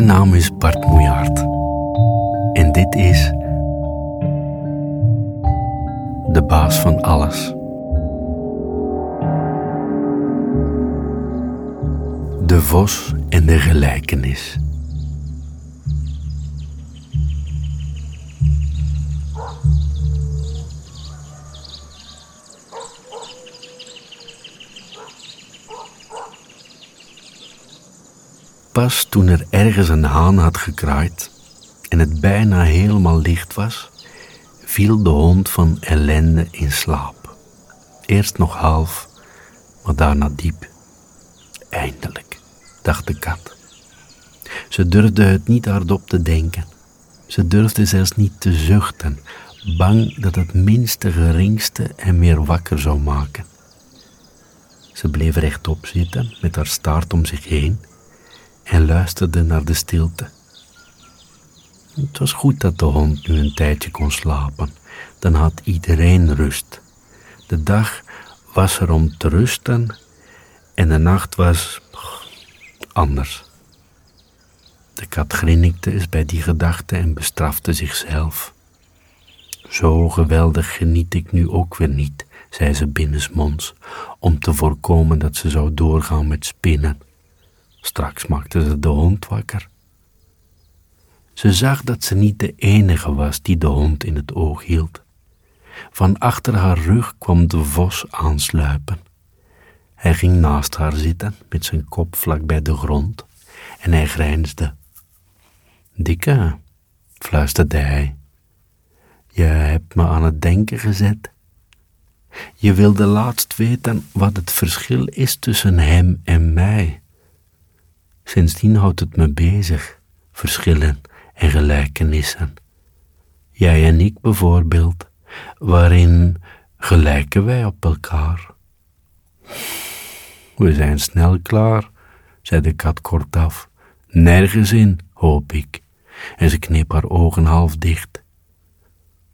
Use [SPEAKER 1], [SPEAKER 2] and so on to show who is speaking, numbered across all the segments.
[SPEAKER 1] Mijn naam is Bart Moejaert. En dit is de baas van alles. De vos en de gelijkenis. Toen er ergens een haan had gekraaid en het bijna helemaal licht was, viel de hond van ellende in slaap. Eerst nog half, maar daarna diep. Eindelijk, dacht de kat. Ze durfde het niet hardop te denken. Ze durfde zelfs niet te zuchten, bang dat het minste geringste hem meer wakker zou maken. Ze bleef rechtop zitten met haar staart om zich heen en luisterde naar de stilte. Het was goed dat de hond nu een tijdje kon slapen. Dan had iedereen rust. De dag was er om te rusten en de nacht was anders. De kat grinnikte eens bij die gedachte en bestrafte zichzelf. Zo geweldig geniet ik nu ook weer niet, zei ze binnensmonds, om te voorkomen dat ze zou doorgaan met spinnen. Straks maakte ze de hond wakker. Ze zag dat ze niet de enige was die de hond in het oog hield. Van achter haar rug kwam de vos aansluipen. Hij ging naast haar zitten met zijn kop vlak bij de grond en hij grijnsde. Dikke, fluisterde hij, je hebt me aan het denken gezet. Je wilde laatst weten wat het verschil is tussen hem en mij. Sindsdien houdt het me bezig, verschillen en gelijkenissen. Jij en ik bijvoorbeeld, waarin gelijken wij op elkaar? We zijn snel klaar, zei de kat kortaf. Nergens in, hoop ik. En ze kneep haar ogen half dicht.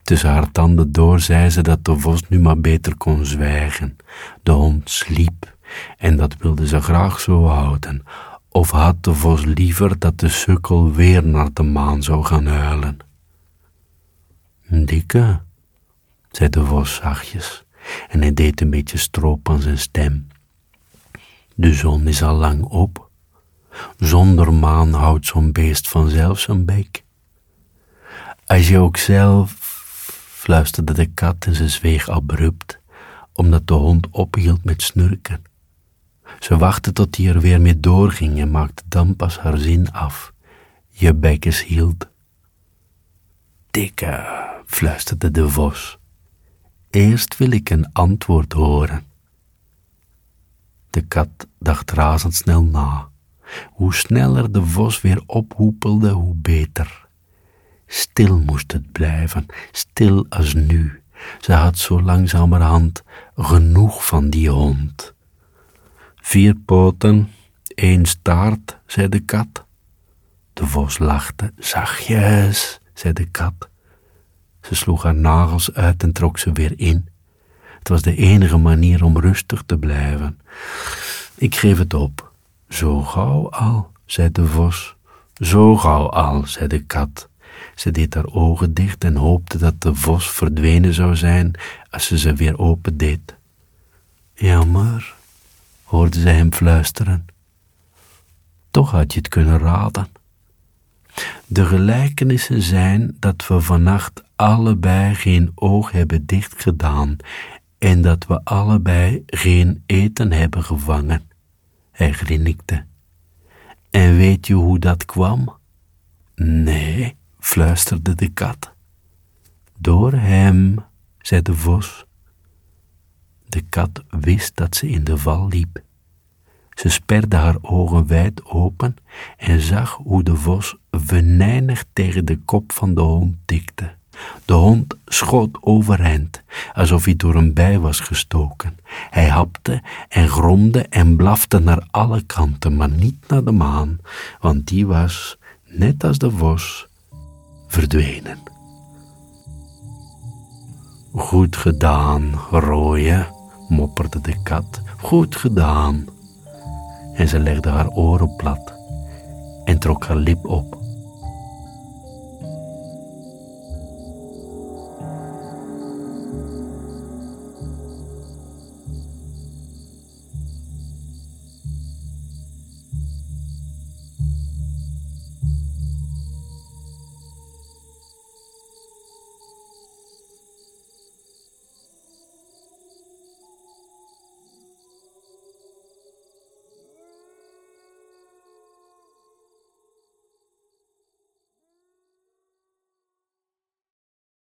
[SPEAKER 1] Tussen haar tanden door zei ze dat de vos nu maar beter kon zwijgen. De hond sliep en dat wilde ze graag zo houden, of had de vos liever dat de sukkel weer naar de maan zou gaan huilen? Dikke, zei de vos zachtjes, en hij deed een beetje stroop aan zijn stem. De zon is al lang op. Zonder maan houdt zo'n beest vanzelf zijn bek. Als je ook zelf, fluisterde de kat en ze zweeg abrupt, omdat de hond ophield met snurken. Ze wachtte tot hij er weer mee doorging en maakte dan pas haar zin af. Je bekkes hield. Dikke, fluisterde de vos. Eerst wil ik een antwoord horen. De kat dacht razendsnel na. Hoe sneller de vos weer ophoepelde, hoe beter. Stil moest het blijven, stil als nu. Ze had zo langzamerhand genoeg van die hond. Vier poten, één staart, zei de kat. De vos lachte. Zachtjes, zei de kat. Ze sloeg haar nagels uit en trok ze weer in. Het was de enige manier om rustig te blijven. Ik geef het op. Zo gauw al, zei de vos. Zo gauw al, zei de kat. Ze deed haar ogen dicht en hoopte dat de vos verdwenen zou zijn als ze ze weer opendeed. Jammer, hoorde zij hem fluisteren. Toch had je het kunnen raden. De gelijkenissen zijn dat we vannacht allebei geen oog hebben dichtgedaan en dat we allebei geen eten hebben gevangen. Hij grinnikte. En weet je hoe dat kwam? Nee, fluisterde de kat. Door hem, zei de vos. De kat wist dat ze in de val liep. Ze sperde haar ogen wijd open en zag hoe de vos venijnig tegen de kop van de hond tikte. De hond schoot overeind, alsof hij door een bij was gestoken. Hij hapte en gromde en blafte naar alle kanten, maar niet naar de maan, want die was, net als de vos, verdwenen. Goed gedaan, rooie, mopperde de kat. Goed gedaan. En ze legde haar oren plat. en trok haar lip op.